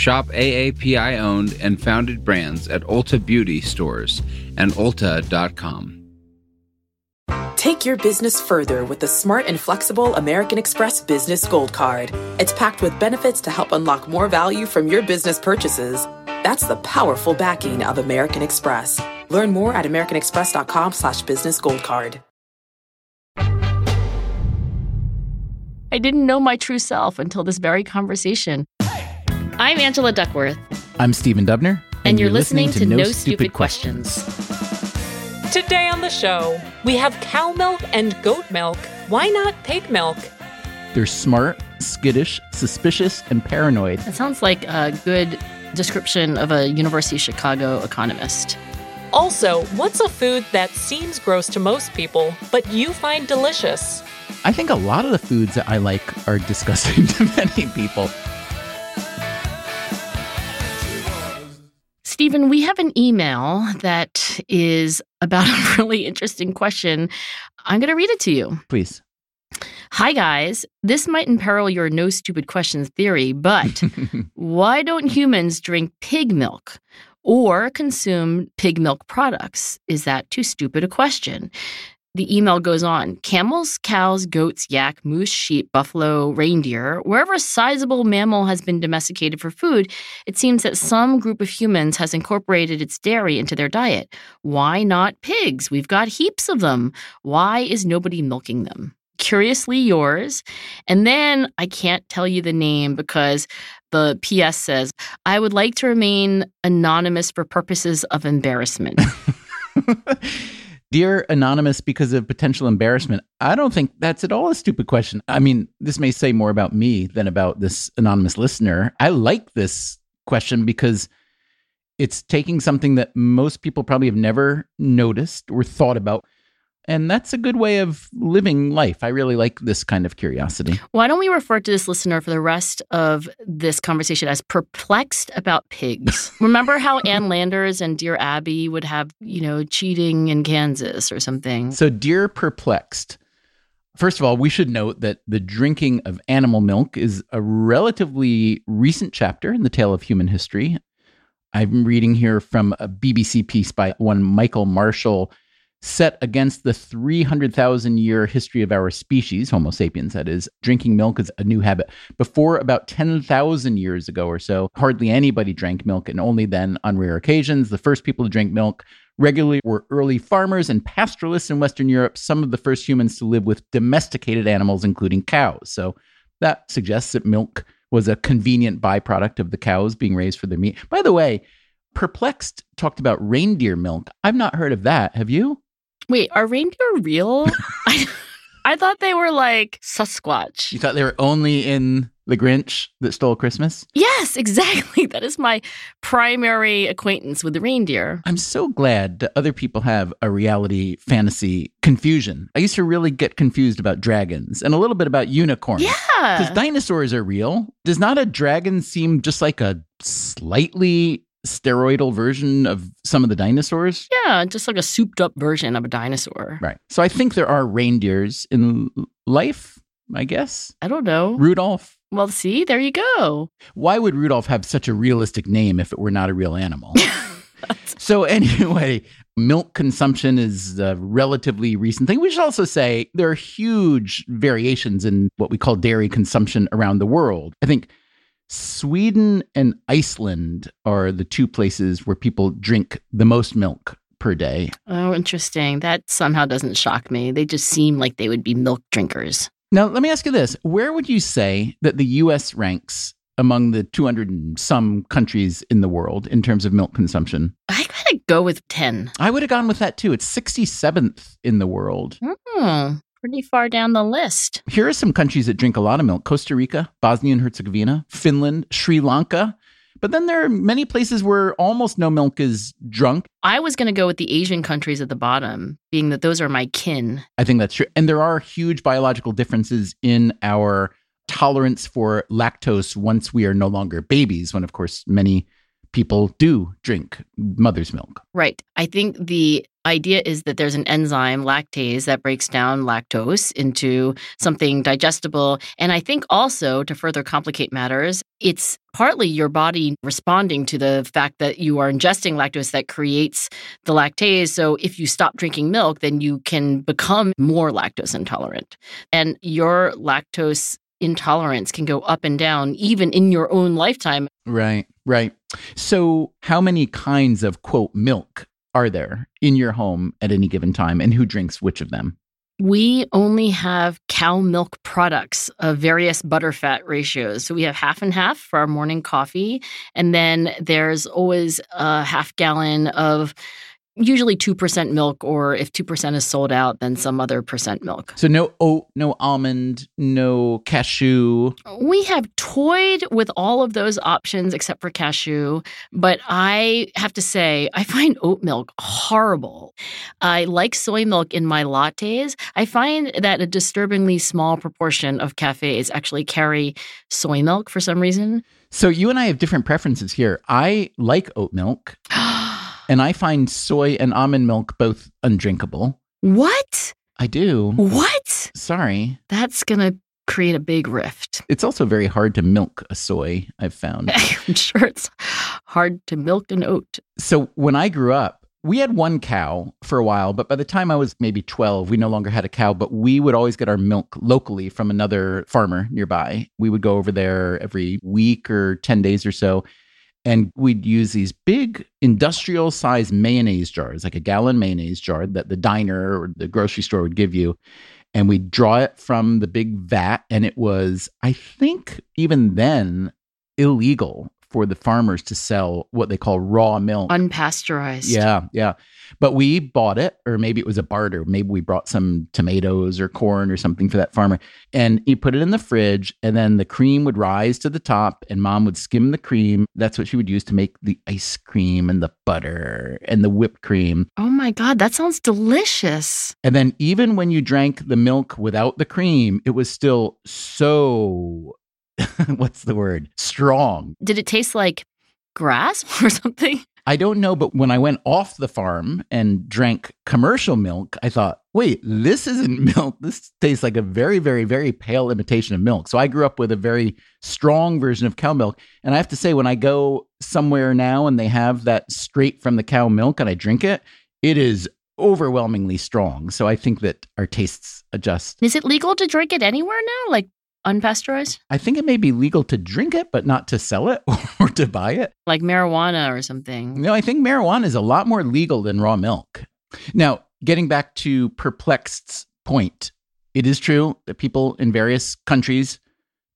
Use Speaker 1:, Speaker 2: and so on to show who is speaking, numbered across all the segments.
Speaker 1: Shop AAPI owned and founded brands at Ulta Beauty stores and Ulta.com.
Speaker 2: Take your business further with the smart and flexible American Express Business Gold Card. It's packed with benefits to help unlock more value from your business purchases. That's the powerful backing of American Express. Learn more at americanexpress.com slash business gold card.
Speaker 3: I didn't know my true self until this very conversation. I'm Angela Duckworth.
Speaker 4: I'm Stephen Dubner.
Speaker 3: And, you're, listening, to, No, Stupid, Questions.
Speaker 5: Today on the show, we have cow milk and goat milk. Why not pig milk?
Speaker 4: They're smart, skittish, suspicious, and paranoid.
Speaker 3: That sounds like a good description of a University of Chicago economist.
Speaker 5: Also, what's a food that seems gross to most people, but you find delicious?
Speaker 4: I think a lot of the foods that I like are disgusting to many people.
Speaker 3: Stephen, we have an email that is about a really interesting question. I'm going to read it to you.
Speaker 4: Please.
Speaker 3: Hi, guys. This might imperil your no stupid questions theory, but why don't humans drink pig milk or consume pig milk products? Is that too stupid a question? The email goes on camels, cows, goats, yak, moose, sheep, buffalo, reindeer, wherever a sizable mammal has been domesticated for food, it seems that some group of humans has incorporated its dairy into their diet. Why not pigs? We've got heaps of them. Why is nobody milking them? Curiously yours. And then I can't tell you the name because the PS says, I would like to remain anonymous for purposes of embarrassment.
Speaker 4: Dear Anonymous, because of potential embarrassment, I don't think that's at all a stupid question. I mean, this may say more about me than about this anonymous listener. I like this question because it's taking something that most people probably have never noticed or thought about and that's a good way of living life. I really like this kind of curiosity.
Speaker 3: Why don't we refer to this listener for the rest of this conversation as perplexed about pigs? Remember how Ann Landers and Dear Abby would have, you know, cheating in Kansas or something?
Speaker 4: So, Dear Perplexed. First of all, we should note that the drinking of animal milk is a relatively recent chapter in the tale of human history. I'm reading here from a BBC piece by one Michael Marshall set against the 300,000 year history of our species, Homo sapiens, that is, drinking milk is a new habit. Before about 10,000 years ago or so, hardly anybody drank milk, and only then, on rare occasions, the first people to drink milk regularly were early farmers and pastoralists in Western Europe, some of the first humans to live with domesticated animals, including cows. So that suggests that milk was a convenient byproduct of the cows being raised for their meat. By the way, Perplexed talked about reindeer milk. I've not heard of that. Have you?
Speaker 3: Wait, are reindeer real? I, I thought they were like Sasquatch.
Speaker 4: You thought they were only in The Grinch that stole Christmas?
Speaker 3: Yes, exactly. That is my primary acquaintance with the reindeer.
Speaker 4: I'm so glad that other people have a reality fantasy confusion. I used to really get confused about dragons and a little bit about unicorns.
Speaker 3: Yeah.
Speaker 4: Because dinosaurs are real. Does not a dragon seem just like a slightly steroidal version of some of the dinosaurs.
Speaker 3: Yeah, just like a souped up version of a dinosaur.
Speaker 4: Right. So I think there are reindeers in life, I guess.
Speaker 3: I don't know.
Speaker 4: Rudolph.
Speaker 3: Well, see, there you go.
Speaker 4: Why would Rudolph have such a realistic name if it were not a real animal? so anyway, milk consumption is a relatively recent thing. We should also say there are huge variations in what we call dairy consumption around the world. I think Sweden and Iceland are the two places where people drink the most milk per day.
Speaker 3: Oh, interesting. That somehow doesn't shock me. They just seem like they would be milk drinkers.
Speaker 4: Now, let me ask you this. Where would you say that the US ranks among the 200 and some countries in the world in terms of milk consumption?
Speaker 3: I gotta go with 10.
Speaker 4: I would have gone with that too. It's 67th in the world.
Speaker 3: Hmm pretty far down the list.
Speaker 4: Here are some countries that drink a lot of milk Costa Rica, Bosnia and Herzegovina, Finland, Sri Lanka, But then there are many places where almost no milk is drunk.
Speaker 3: I was going to go with the Asian countries at the bottom, being that those are my kin.
Speaker 4: I think that's true. And there are huge biological differences in our tolerance for lactose once we are no longer babies, when, of course, many people do drink mother's milk.
Speaker 3: Right. I think the idea is that there's an enzyme, lactase, that breaks down lactose into something digestible. And I think also, to further complicate matters, it's partly your body responding to the fact that you are ingesting lactose that creates the lactase. So if you stop drinking milk, then you can become more lactose intolerant. And your lactose intolerance can go up and down even in your own lifetime.
Speaker 4: Right, right. So, how many kinds of quote milk are there in your home at any given time, and who drinks which of them?
Speaker 3: We only have cow milk products of various butterfat ratios. So we have half and half for our morning coffee. And then there's always a half gallon of usually 2% milk, or if 2% is sold out, then some other percent milk.
Speaker 4: So no oat, no almond, no cashew.
Speaker 3: We have toyed with all of those options except for cashew, but I have to say, I find oat milk horrible. I like soy milk in my lattes. I find that a disturbingly small proportion of cafes actually carry soy milk for some reason.
Speaker 4: So you and I have different preferences here. I like oat milk. and I find soy and almond milk both undrinkable.
Speaker 3: What?
Speaker 4: I do.
Speaker 3: What?
Speaker 4: Sorry.
Speaker 3: That's going to create a big rift.
Speaker 4: It's also very hard to milk a soy, I've found.
Speaker 3: I'm sure it's hard to milk an oat.
Speaker 4: So when I grew up, we had one cow for a while, but by the time I was maybe 12, we no longer had a cow, but we would always get our milk locally from another farmer nearby. We would go over there every week or 10 days or so and we'd use these big industrial size mayonnaise jars, like a gallon mayonnaise jar that the diner or the grocery store would give you. And we'd draw it from the big vat. And it was, I think, even then illegal for the farmers to sell what they call raw milk.
Speaker 3: Unpasteurized.
Speaker 4: Yeah, yeah. But we bought it, or maybe it was a barter. Maybe we brought some tomatoes or corn or something for that farmer. And he put it in the fridge, and then the cream would rise to the top, and mom would skim the cream. That's what she would use to make the ice cream and the butter and the whipped cream.
Speaker 3: Oh my God, that sounds delicious.
Speaker 4: And then even when you drank the milk without the cream, it was still so what's the word? Strong.
Speaker 3: Did it taste like grass or something?
Speaker 4: I don't know, but when I went off the farm and drank commercial milk, I thought, wait, this isn't milk. This tastes like a very, very, very pale imitation of milk. So I grew up with a very strong version of cow milk. And I have to say, when I go somewhere now and they have that straight from the cow milk and I drink it, it is overwhelmingly strong. So I think that our tastes adjust.
Speaker 3: Is it legal to drink it anywhere now? Like unpasteurized?
Speaker 4: I think it may be legal to drink it, but not to sell it or to buy it.
Speaker 3: Like marijuana or something.
Speaker 4: No, I think marijuana is a lot more legal than raw milk. Now, getting back to Perplexed's point, it is true that people in various countries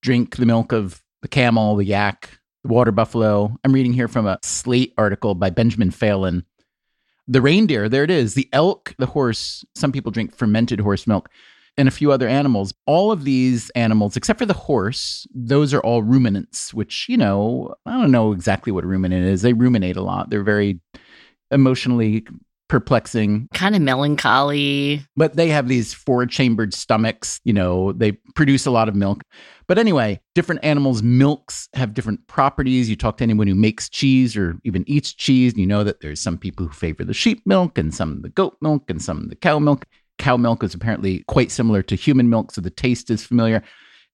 Speaker 4: drink the milk of the camel, the yak, the water buffalo. I'm reading here from a Slate article by Benjamin Phelan. The reindeer, there it is. The elk, the horse, some people drink fermented horse milk and a few other animals. All of these animals, except for the horse, those are all ruminants, which, you know, I don't know exactly what a ruminant is. They ruminate a lot. They're very emotionally perplexing.
Speaker 3: Kind of melancholy.
Speaker 4: But they have these four chambered stomachs. You know, they produce a lot of milk. But anyway, different animals' milks have different properties. You talk to anyone who makes cheese or even eats cheese, and you know that there's some people who favor the sheep milk and some the goat milk and some the cow milk. Cow milk is apparently quite similar to human milk, so the taste is familiar.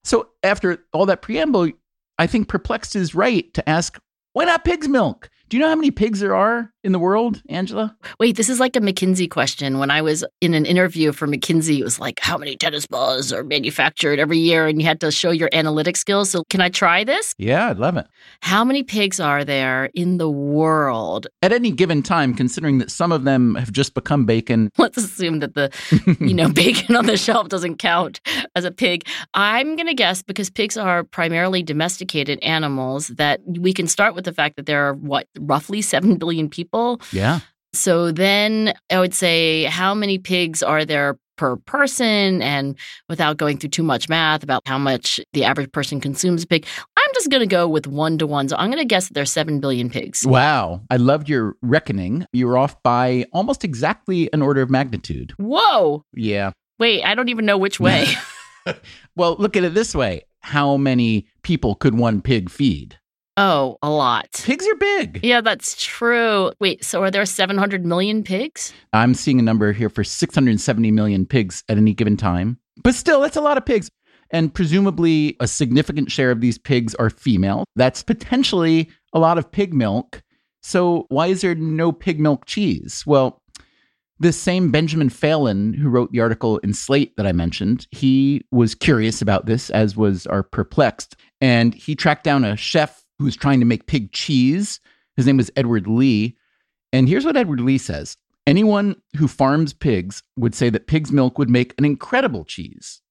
Speaker 4: So, after all that preamble, I think Perplexed is right to ask why not pig's milk? Do you know how many pigs there are in the world, Angela?
Speaker 3: Wait, this is like a McKinsey question. When I was in an interview for McKinsey, it was like, how many tennis balls are manufactured every year? And you had to show your analytic skills. So, can I try this?
Speaker 4: Yeah, I'd love it.
Speaker 3: How many pigs are there in the world?
Speaker 4: At any given time, considering that some of them have just become bacon.
Speaker 3: Let's assume that the, you know, bacon on the shelf doesn't count as a pig. I'm going to guess because pigs are primarily domesticated animals that we can start with the fact that there are what, roughly 7 billion people?
Speaker 4: Yeah.
Speaker 3: So then I would say, how many pigs are there per person? And without going through too much math about how much the average person consumes a pig, I'm just going to go with one to one. So I'm going to guess that there's 7 billion pigs.
Speaker 4: Wow. I loved your reckoning. You were off by almost exactly an order of magnitude.
Speaker 3: Whoa.
Speaker 4: Yeah.
Speaker 3: Wait, I don't even know which way.
Speaker 4: Well, look at it this way how many people could one pig feed?
Speaker 3: Oh, a lot.
Speaker 4: Pigs are big.
Speaker 3: Yeah, that's true. Wait, so are there 700 million pigs?
Speaker 4: I'm seeing a number here for 670 million pigs at any given time. But still, that's a lot of pigs. And presumably, a significant share of these pigs are female. That's potentially a lot of pig milk. So, why is there no pig milk cheese? Well, this same Benjamin Phelan, who wrote the article in Slate that I mentioned, he was curious about this, as was our perplexed. And he tracked down a chef who was trying to make pig cheese. His name was Edward Lee. And here's what Edward Lee says Anyone who farms pigs would say that pig's milk would make an incredible cheese.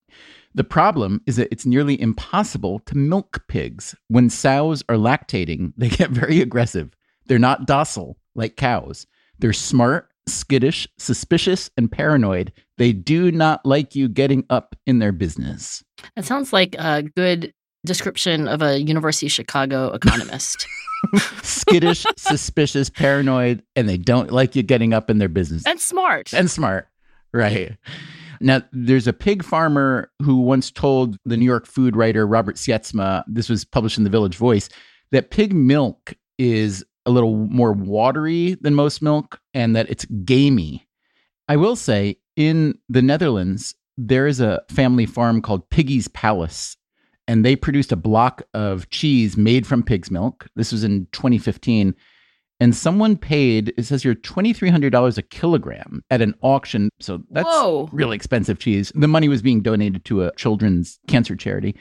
Speaker 4: The problem is that it's nearly impossible to milk pigs. When sows are lactating, they get very aggressive. They're not docile like cows. They're smart, skittish, suspicious, and paranoid. They do not like you getting up in their business.
Speaker 3: That sounds like a good description of a University of Chicago economist.
Speaker 4: Skittish, suspicious, paranoid, and they don't like you getting up in their business.
Speaker 3: and smart.
Speaker 4: and smart. Right. Now, there's a pig farmer who once told the New York food writer Robert Sietsema, this was published in the Village Voice, that pig milk is a little more watery than most milk and that it's gamey. I will say, in the Netherlands, there is a family farm called Piggy's Palace, and they produced a block of cheese made from pig's milk. This was in 2015 and someone paid it says here $2300 a kilogram at an auction so that's
Speaker 3: Whoa.
Speaker 4: really expensive cheese the money was being donated to a children's cancer charity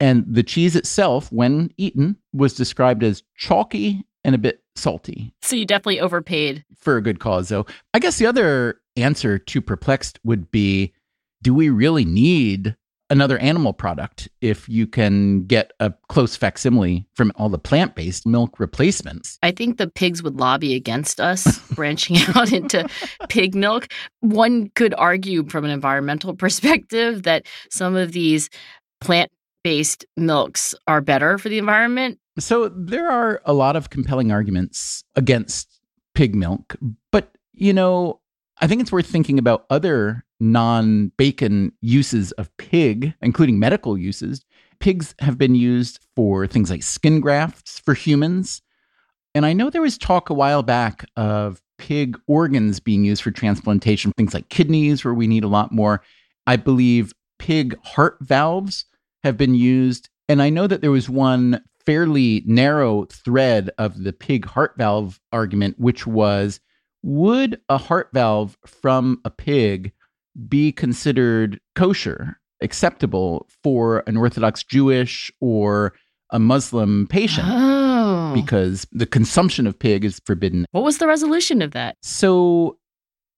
Speaker 4: and the cheese itself when eaten was described as chalky and a bit salty
Speaker 3: So you definitely overpaid.
Speaker 4: for a good cause though i guess the other answer to perplexed would be do we really need another animal product if you can get a close facsimile from all the plant-based milk replacements
Speaker 3: I think the pigs would lobby against us branching out into pig milk. One could argue from an environmental perspective that some of these plant based milks are better for the environment.
Speaker 4: So there are a lot of compelling arguments against pig milk, but you know, I think it's worth thinking about other non bacon uses of pig, including medical uses. Pigs have been used for things like skin grafts for humans. And I know there was talk a while back of pig organs being used for transplantation, things like kidneys, where we need a lot more. I believe pig heart valves have been used. And I know that there was one fairly narrow thread of the pig heart valve argument, which was would a heart valve from a pig be considered kosher, acceptable for an Orthodox Jewish or a Muslim patient?
Speaker 3: Oh.
Speaker 4: Because the consumption of pig is forbidden.
Speaker 3: what was the resolution of that?
Speaker 4: So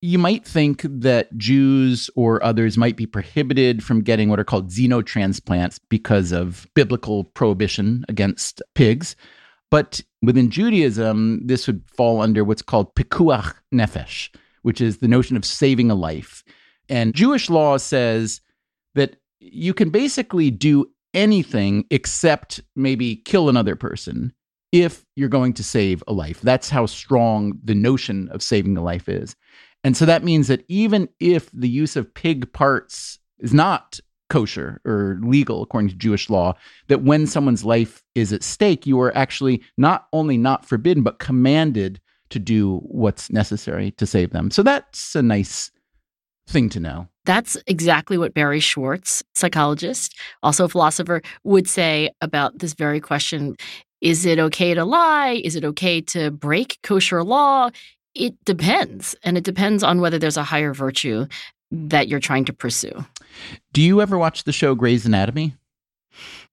Speaker 4: you might think that Jews or others might be prohibited from getting what are called xenotransplants because of biblical prohibition against pigs. But within Judaism, this would fall under what's called pikuach nefesh, which is the notion of saving a life. And Jewish law says that you can basically do anything except maybe kill another person if you're going to save a life. That's how strong the notion of saving a life is. And so that means that even if the use of pig parts is not kosher or legal according to Jewish law, that when someone's life is at stake, you are actually not only not forbidden, but commanded to do what's necessary to save them. So that's a nice thing to know.
Speaker 3: That's exactly what Barry Schwartz, psychologist, also a philosopher, would say about this very question. Is it okay to lie? Is it okay to break kosher law? It depends. And it depends on whether there's a higher virtue that you're trying to pursue.
Speaker 4: Do you ever watch the show Grey's Anatomy?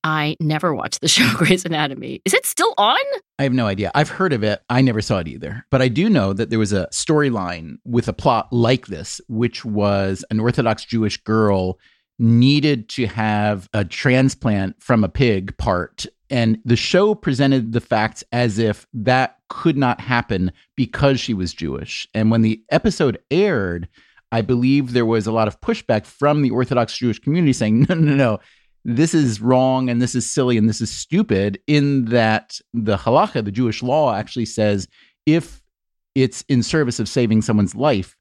Speaker 3: I never watched the show Grey's Anatomy. Is it still on?
Speaker 4: I have no idea. I've heard of it. I never saw it either. But I do know that there was a storyline with a plot like this, which was an Orthodox Jewish girl needed to have a transplant from a pig part. And the show presented the facts as if that could not happen because she was Jewish. And when the episode aired, I believe there was a lot of pushback from the Orthodox Jewish community saying, no, no, no, this is wrong and this is silly and this is stupid, in that the halacha, the Jewish law, actually says if it's in service of saving someone's life,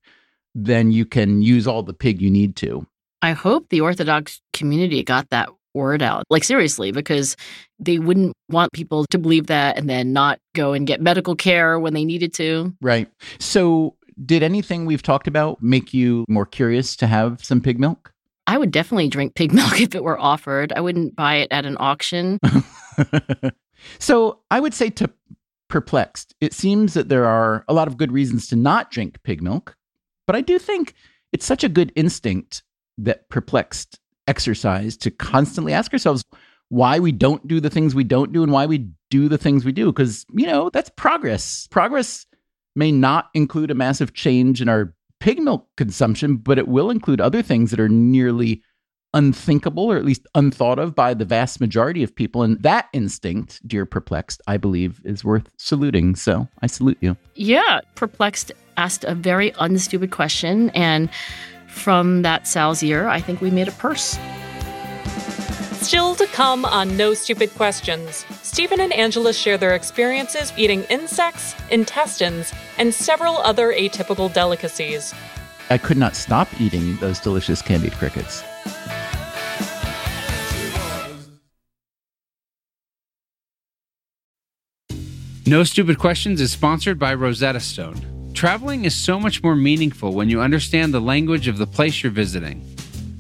Speaker 4: then you can use all the pig you need to.
Speaker 3: I hope the Orthodox community got that word out. Like, seriously, because they wouldn't want people to believe that and then not go and get medical care when they needed to.
Speaker 4: Right. So, did anything we've talked about make you more curious to have some pig milk?
Speaker 3: I would definitely drink pig milk if it were offered. I wouldn't buy it at an auction.
Speaker 4: so, I would say to perplexed, it seems that there are a lot of good reasons to not drink pig milk, but I do think it's such a good instinct that perplexed exercise to constantly ask ourselves why we don't do the things we don't do and why we do the things we do. Because, you know, that's progress. Progress may not include a massive change in our pig milk consumption, but it will include other things that are nearly unthinkable or at least unthought of by the vast majority of people. And that instinct, dear Perplexed, I believe is worth saluting. So I salute you.
Speaker 3: Yeah. Perplexed asked a very unstupid question. And from that Sal's ear, I think we made a purse.
Speaker 5: Still to come on No Stupid Questions, Stephen and Angela share their experiences eating insects, intestines, and several other atypical delicacies.
Speaker 4: I could not stop eating those delicious candied crickets.
Speaker 1: No Stupid Questions is sponsored by Rosetta Stone. Traveling is so much more meaningful when you understand the language of the place you're visiting.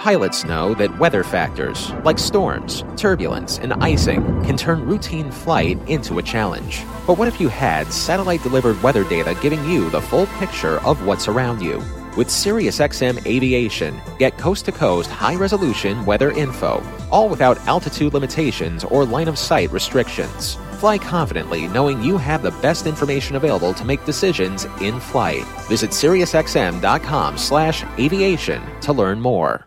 Speaker 6: Pilots know that weather factors, like storms, turbulence, and icing, can turn routine flight into a challenge. But what if you had satellite delivered weather data giving you the full picture of what's around you? With SiriusXM Aviation, get coast to coast high resolution weather info, all without altitude limitations or line of sight restrictions. Fly confidently knowing you have the best information available to make decisions in flight. Visit SiriusXM.com slash aviation to learn more.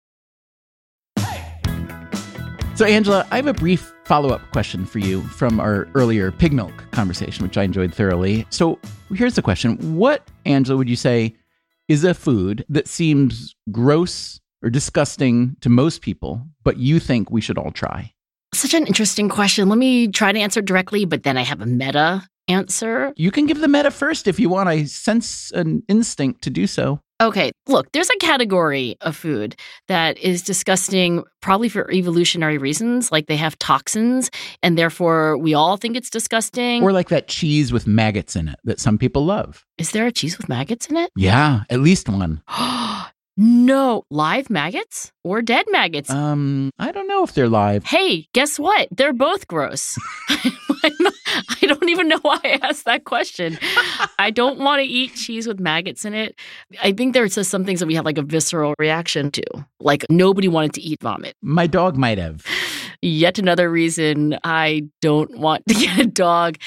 Speaker 4: So, Angela, I have a brief follow up question for you from our earlier pig milk conversation, which I enjoyed thoroughly. So, here's the question What, Angela, would you say is a food that seems gross or disgusting to most people, but you think we should all try?
Speaker 3: Such an interesting question. Let me try to answer directly, but then I have a meta answer.
Speaker 4: You can give the meta first if you want. I sense an instinct to do so.
Speaker 3: Okay, look, there's a category of food that is disgusting, probably for evolutionary reasons. Like they have toxins, and therefore we all think it's disgusting.
Speaker 4: Or like that cheese with maggots in it that some people love.
Speaker 3: is there a cheese with maggots in it?
Speaker 4: Yeah, at least one.
Speaker 3: no, live maggots or dead maggots?
Speaker 4: Um, I don't know if they're live.
Speaker 3: hey, guess what? They're both gross. I don't even know why I asked that question. I don't want to eat cheese with maggots in it. I think there's just some things that we have like a visceral reaction to. Like nobody wanted to eat vomit.
Speaker 4: My dog might have.
Speaker 3: Yet another reason I don't want to get a dog.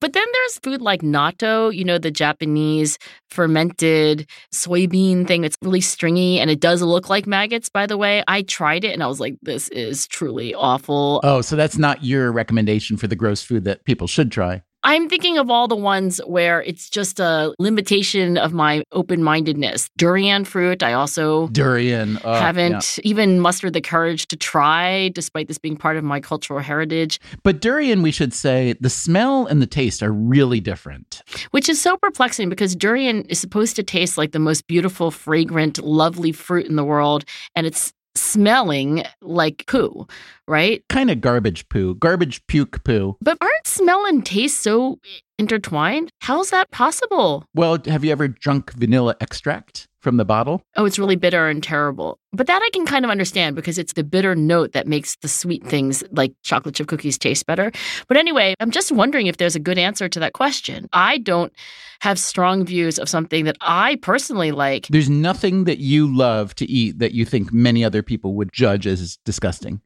Speaker 3: But then there's food like natto, you know, the Japanese fermented soybean thing. It's really stringy and it does look like maggots, by the way. I tried it and I was like, this is truly awful.
Speaker 4: Oh, so that's not your recommendation for the gross food that people should try.
Speaker 3: I'm thinking of all the ones where it's just a limitation of my open mindedness. Durian fruit, I also
Speaker 4: Durian. uh,
Speaker 3: haven't
Speaker 4: yeah.
Speaker 3: even mustered the courage to try, despite this being part of my cultural heritage,
Speaker 4: But durian, we should say, the smell and the taste are really different.
Speaker 3: which is so perplexing because durian is supposed to taste like the most beautiful, fragrant, lovely fruit in the world. And it's smelling like poo, right?
Speaker 4: Kind of garbage poo, garbage puke poo.
Speaker 3: But aren't smell and taste so intertwined? How's that possible?
Speaker 4: Well, have you ever drunk vanilla extract from the bottle?
Speaker 3: Oh, it's really bitter and terrible. But that I can kind of understand because it's the bitter note that makes the sweet things like chocolate chip cookies taste better. But anyway, I'm just wondering if there's a good answer to that question. I don't have strong views of something that I personally like.
Speaker 4: There's nothing that you love to eat that you think many other people would judge as disgusting.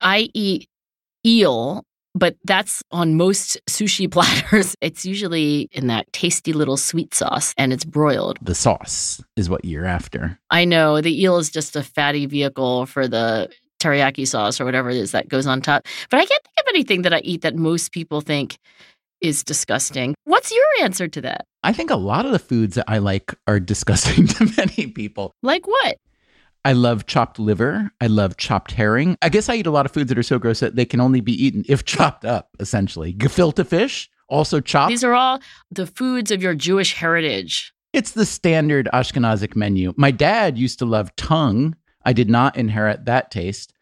Speaker 3: I eat eel, but that's on most sushi platters. It's usually in that tasty little sweet sauce and it's broiled.
Speaker 4: The sauce is what you're after.
Speaker 3: I know the eel is just a fatty vehicle for the teriyaki sauce or whatever it is that goes on top. But I can't think of anything that I eat that most people think is disgusting. What's your answer to that?
Speaker 4: I think a lot of the foods that I like are disgusting to many people.
Speaker 3: Like what?
Speaker 4: I love chopped liver. I love chopped herring. I guess I eat a lot of foods that are so gross that they can only be eaten if chopped up, essentially. Gefilte fish, also chopped.
Speaker 3: These are all the foods of your Jewish heritage.
Speaker 4: It's the standard Ashkenazic menu. My dad used to love tongue. I did not inherit that taste.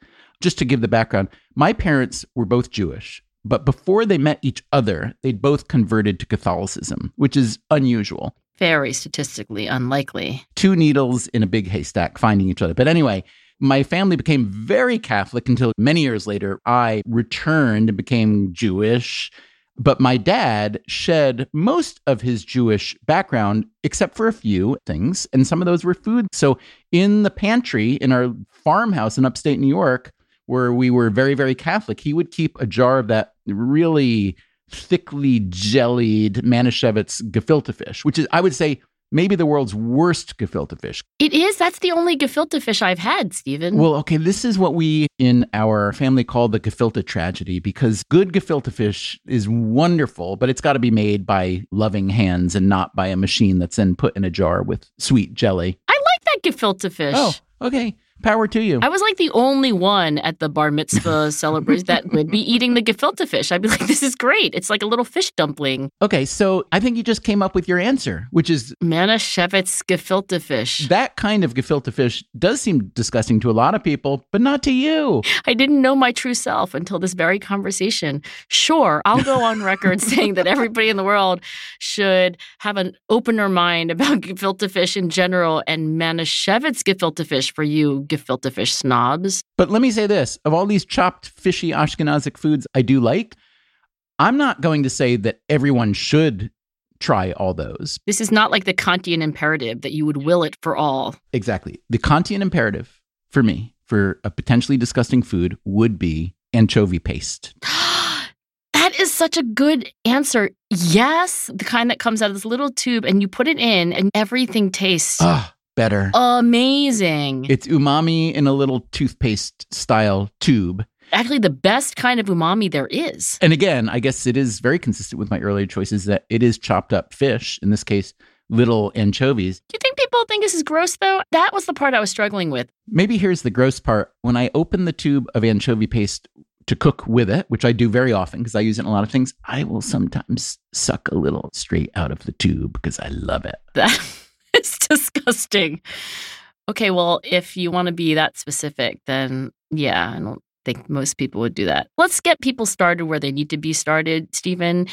Speaker 4: Just to give the background, my parents were both Jewish, but before they met each other, they'd both converted to Catholicism, which is unusual.
Speaker 3: Very statistically unlikely.
Speaker 4: Two needles in a big haystack finding each other. But anyway, my family became very Catholic until many years later I returned and became Jewish. But my dad shed most of his Jewish background, except for a few things, and some of those were food. So in the pantry in our farmhouse in upstate New York, where we were very, very Catholic, he would keep a jar of that really thickly jellied Manischewitz gefilte fish, which is, I would say, maybe the world's worst gefilte fish.
Speaker 3: It is. That's the only gefilte fish I've had, Stephen.
Speaker 4: Well, okay, this is what we in our family call the gefilte tragedy because good gefilte fish is wonderful, but it's got to be made by loving hands and not by a machine that's then put in a jar with sweet jelly.
Speaker 3: I like that gefilte fish.
Speaker 4: Oh, okay. Power to you.
Speaker 3: I was like the only one at the bar mitzvah celebration that would be eating the gefilte fish. I'd be like, this is great. It's like a little fish dumpling.
Speaker 4: Okay, so I think you just came up with your answer, which is
Speaker 3: Manischewitz gefilte fish.
Speaker 4: that kind of gefilte fish does seem disgusting to a lot of people, but not to you.
Speaker 3: I didn't know my true self until this very conversation. Sure, I'll go on record saying that everybody in the world should have an opener mind about gefilte fish in general and Manischewitz gefilte fish for you gefilte fish snobs.
Speaker 4: But let me say this of all these chopped, fishy Ashkenazic foods I do like, I'm not going to say that everyone should try all those.
Speaker 3: This is not like the Kantian imperative that you would will it for all.
Speaker 4: Exactly. The Kantian imperative for me for a potentially disgusting food would be anchovy paste.
Speaker 3: That is such a good answer. Yes, the kind that comes out of this little tube and you put it in and everything tastes
Speaker 4: Ah, better.
Speaker 3: amazing.
Speaker 4: It's umami in a little toothpaste style tube.
Speaker 3: Actually, the best kind of umami there is.
Speaker 4: And again, I guess it is very consistent with my earlier choices that it is chopped up fish, in this case, little anchovies.
Speaker 3: Do you think people think this is gross though? That was the part I was struggling with.
Speaker 4: Maybe here's the gross part. When I open the tube of anchovy paste to cook with it, which I do very often because I use it in a lot of things, I will sometimes suck a little straight out of the tube because I love it.
Speaker 3: Is disgusting. Okay, well, if you want to be that specific, then yeah, I don't think most people would do that. Let's get people started where they need to be started, Stephen.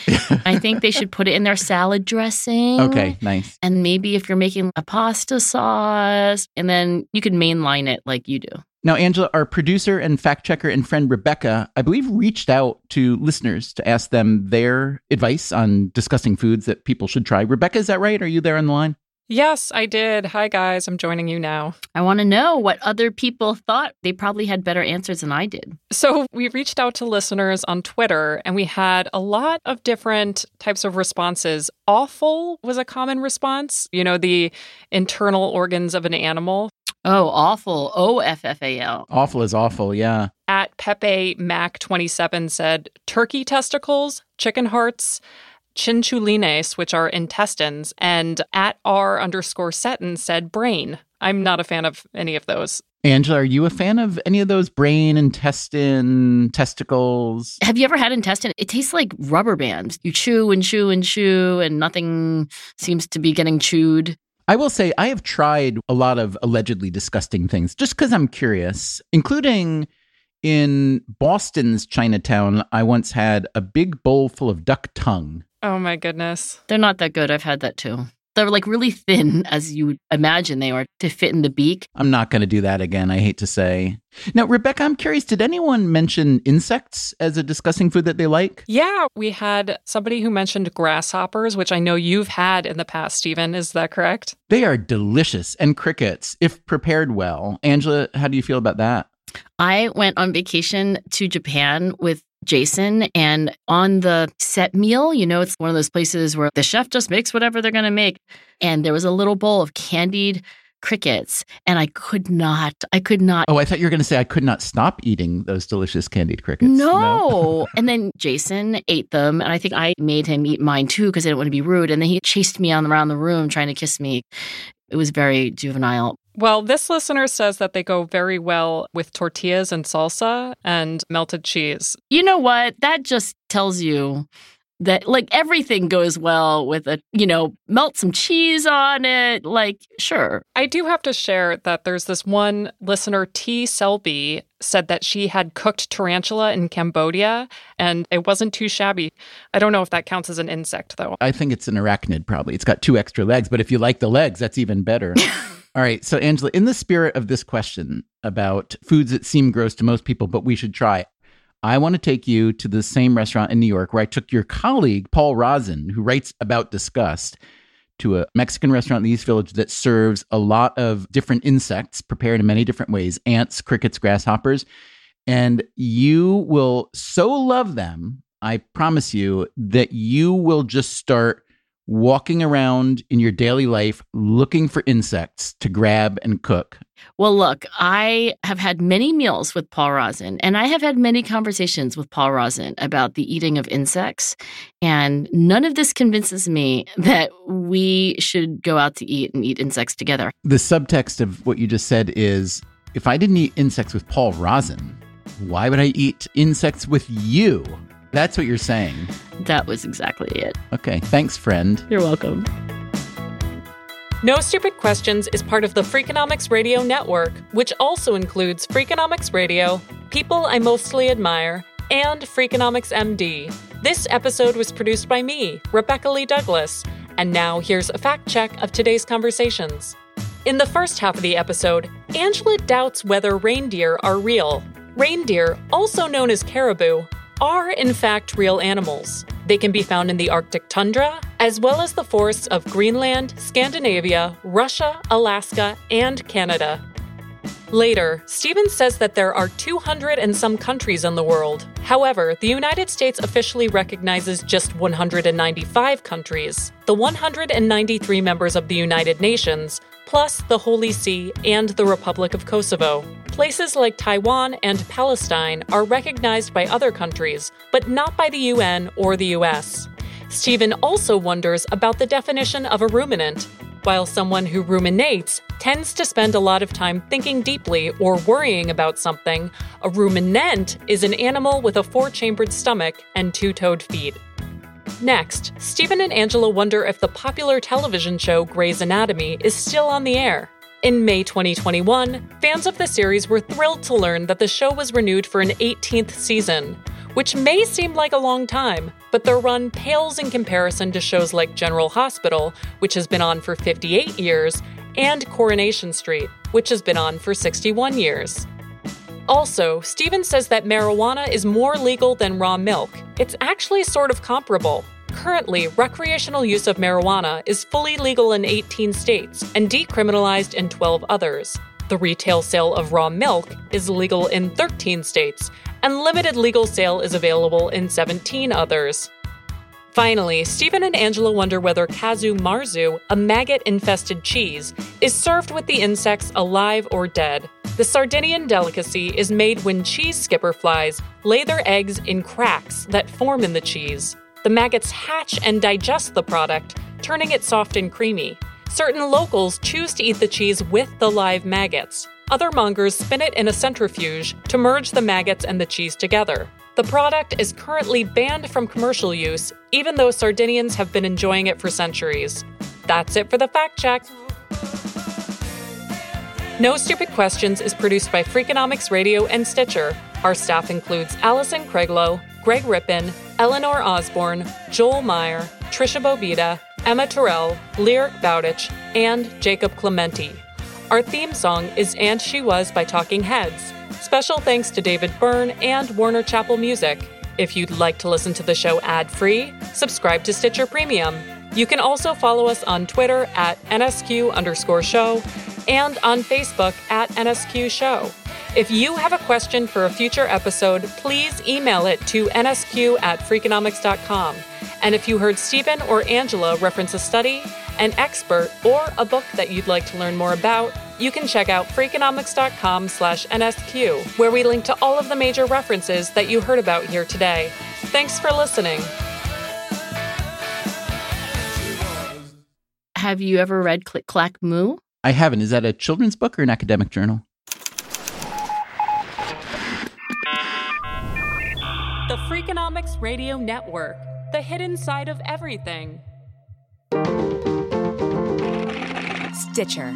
Speaker 3: I think they should put it in their salad dressing.
Speaker 4: Okay, nice.
Speaker 3: And maybe if you're making a pasta sauce, and then you can mainline it like you do.
Speaker 4: Now, Angela, our producer and fact checker and friend Rebecca, I believe, reached out to listeners to ask them their advice on disgusting foods that people should try. Rebecca, is that right? Are you there on the line?
Speaker 5: Yes, I did. Hi, guys. I'm joining you now.
Speaker 3: I want to know what other people thought. They probably had better answers than I did.
Speaker 5: So, we reached out to listeners on Twitter and we had a lot of different types of responses. Offal was a common response, you know, the internal organs of an animal.
Speaker 3: Oh, offal. O F F A L.
Speaker 4: Offal is awful, yeah.
Speaker 5: At Pepe Mac 27 said turkey testicles, chicken hearts, chinchulines, which are intestines, and at R underscore Seton said brain. I'm not a fan of any of those.
Speaker 4: Angela, are you a fan of any of those brain, intestine, testicles?
Speaker 3: Have you ever had intestine? It tastes like rubber bands. You chew and chew and chew, and nothing seems to be getting chewed.
Speaker 4: I will say I have tried a lot of allegedly disgusting things just because I'm curious, including in Boston's Chinatown. I once had a big bowl full of duck tongue.
Speaker 5: Oh my goodness.
Speaker 3: They're not that good. I've had that too. They're like really thin, as you would imagine they are, to fit in the beak.
Speaker 4: I'm not going to do that again, I hate to say. Now, Rebecca, I'm curious did anyone mention insects as a disgusting food that they like?
Speaker 5: Yeah, we had somebody who mentioned grasshoppers, which I know you've had in the past, Stephen. Is that correct?
Speaker 4: They are delicious, and crickets, if prepared well. Angela, how do you feel about that?
Speaker 3: I went on vacation to Japan with Jason. And on the set meal, you know, it's one of those places where the chef just makes whatever they're going to make. And there was a little bowl of candied crickets and I could not I could not
Speaker 4: Oh, I thought you were going to say I could not stop eating those delicious candied crickets.
Speaker 3: No. no? and then Jason ate them and I think I made him eat mine too because I didn't want to be rude and then he chased me on around the room trying to kiss me. It was very juvenile.
Speaker 5: Well, this listener says that they go very well with tortillas and salsa and melted cheese.
Speaker 3: You know what? That just tells you that like everything goes well with a you know melt some cheese on it like sure.
Speaker 5: I do have to share that there's this one listener t. Selby said that she had cooked tarantula in cambodia and it wasn't too shabby. I don't know if that counts as an insect though.
Speaker 4: I think it's an arachnid probably. It's got two extra legs but if you like the legs that's even better All right. So, Angela, in the spirit of this question about foods that seem gross to most people, but we should try, I want to take you to the same restaurant in New York where I took your colleague, Paul Rozin, who writes about disgust, to a Mexican restaurant in the East Village that serves a lot of different insects prepared in many different ways ants, crickets, grasshoppers. And you will so love them, I promise you, that you will just start walking around in your daily life looking for insects to grab and cook?
Speaker 3: Well, look, I have had many meals with Paul Rozin, and I have had many conversations with Paul Rozin about the eating of insects. And none of this convinces me that we should go out to eat and eat insects together.
Speaker 4: The subtext of what you just said is if I didn't eat insects with Paul Rozin, why would I eat insects with you? That's what you're saying.
Speaker 3: That was exactly it.
Speaker 4: Okay. Thanks, friend.
Speaker 3: You're welcome.
Speaker 5: No Stupid Questions is part of the Freakonomics Radio Network, which also includes Freakonomics Radio, People I Mostly Admire, and Freakonomics MD. This episode was produced by me, Rebecca Lee Douglas, and now here's a fact check of today's conversations. In the first half of the episode, Angela doubts whether reindeer are real. Reindeer, also known as caribou, are in fact real animals. They can be found in the Arctic tundra, as well as the forests of Greenland, Scandinavia, Russia, Alaska, and Canada. Later, Stevens says that there are 200 and some countries in the world. However, the United States officially recognizes just 195 countries, the 193 members of the United Nations, plus the Holy See and the Republic of Kosovo. Places like Taiwan and Palestine are recognized by other countries, but not by the UN or the US. Stephen also wonders about the definition of a ruminant. While someone who ruminates tends to spend a lot of time thinking deeply or worrying about something, a ruminant is an animal with a four chambered stomach and two toed feet. Next, Stephen and Angela wonder if the popular television show Grey's Anatomy is still on the air. In May 2021, fans of the series were thrilled to learn that the show was renewed for an 18th season, which may seem like a long time, but their run pales in comparison to shows like General Hospital, which has been on for 58 years, and Coronation Street, which has been on for 61 years. Also, Stevens says that marijuana is more legal than raw milk. It's actually sort of comparable. Currently, recreational use of marijuana is fully legal in 18 states and decriminalized in 12 others. The retail sale of raw milk is legal in 13 states, and limited legal sale is available in 17 others. Finally, Stephen and Angela wonder whether Casu marzu, a maggot infested cheese, is served with the insects alive or dead. The Sardinian delicacy is made when cheese skipper flies lay their eggs in cracks that form in the cheese. The maggots hatch and digest the product, turning it soft and creamy. Certain locals choose to eat the cheese with the live maggots. Other mongers spin it in a centrifuge to merge the maggots and the cheese together. The product is currently banned from commercial use, even though Sardinians have been enjoying it for centuries. That's it for the fact check. No Stupid Questions is produced by Freakonomics Radio and Stitcher. Our staff includes Allison Craiglow, Greg Rippin, Eleanor Osborne, Joel Meyer, Tricia Bobeda, Emma Tyrrell, Lyric Bowditch, and Jacob Clemente. Our theme song is And She Was by Talking Heads. Special thanks to David Byrne and Warner Chappell Music. If you'd like to listen to the show ad free, subscribe to Stitcher Premium. You can also follow us on Twitter at NSQ underscore show and on Facebook at NSQ show. If you have a question for a future episode, please email it to nsq at freakonomics.com. And if you heard Stephen or Angela reference a study, an expert, or a book that you'd like to learn more about, you can check out freakonomics.com slash NSQ, where we link to all of the major references that you heard about here today. Thanks for listening.
Speaker 3: Have you ever read Click Clack Moo?
Speaker 4: I haven't. Is that a children's book or an academic journal?
Speaker 5: The Freakonomics Radio Network, the hidden side of everything.
Speaker 2: Stitcher.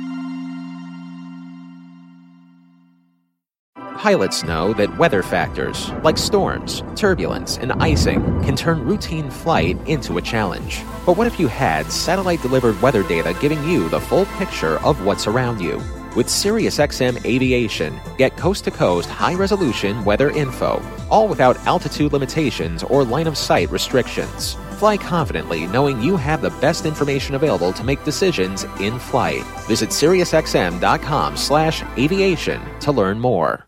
Speaker 6: Pilots know that weather factors, like storms, turbulence, and icing, can turn routine flight into a challenge. But what if you had satellite delivered weather data giving you the full picture of what's around you? With SiriusXM Aviation, get coast to coast high resolution weather info, all without altitude limitations or line of sight restrictions. Fly confidently knowing you have the best information available to make decisions in flight. Visit SiriusXM.com slash aviation to learn more.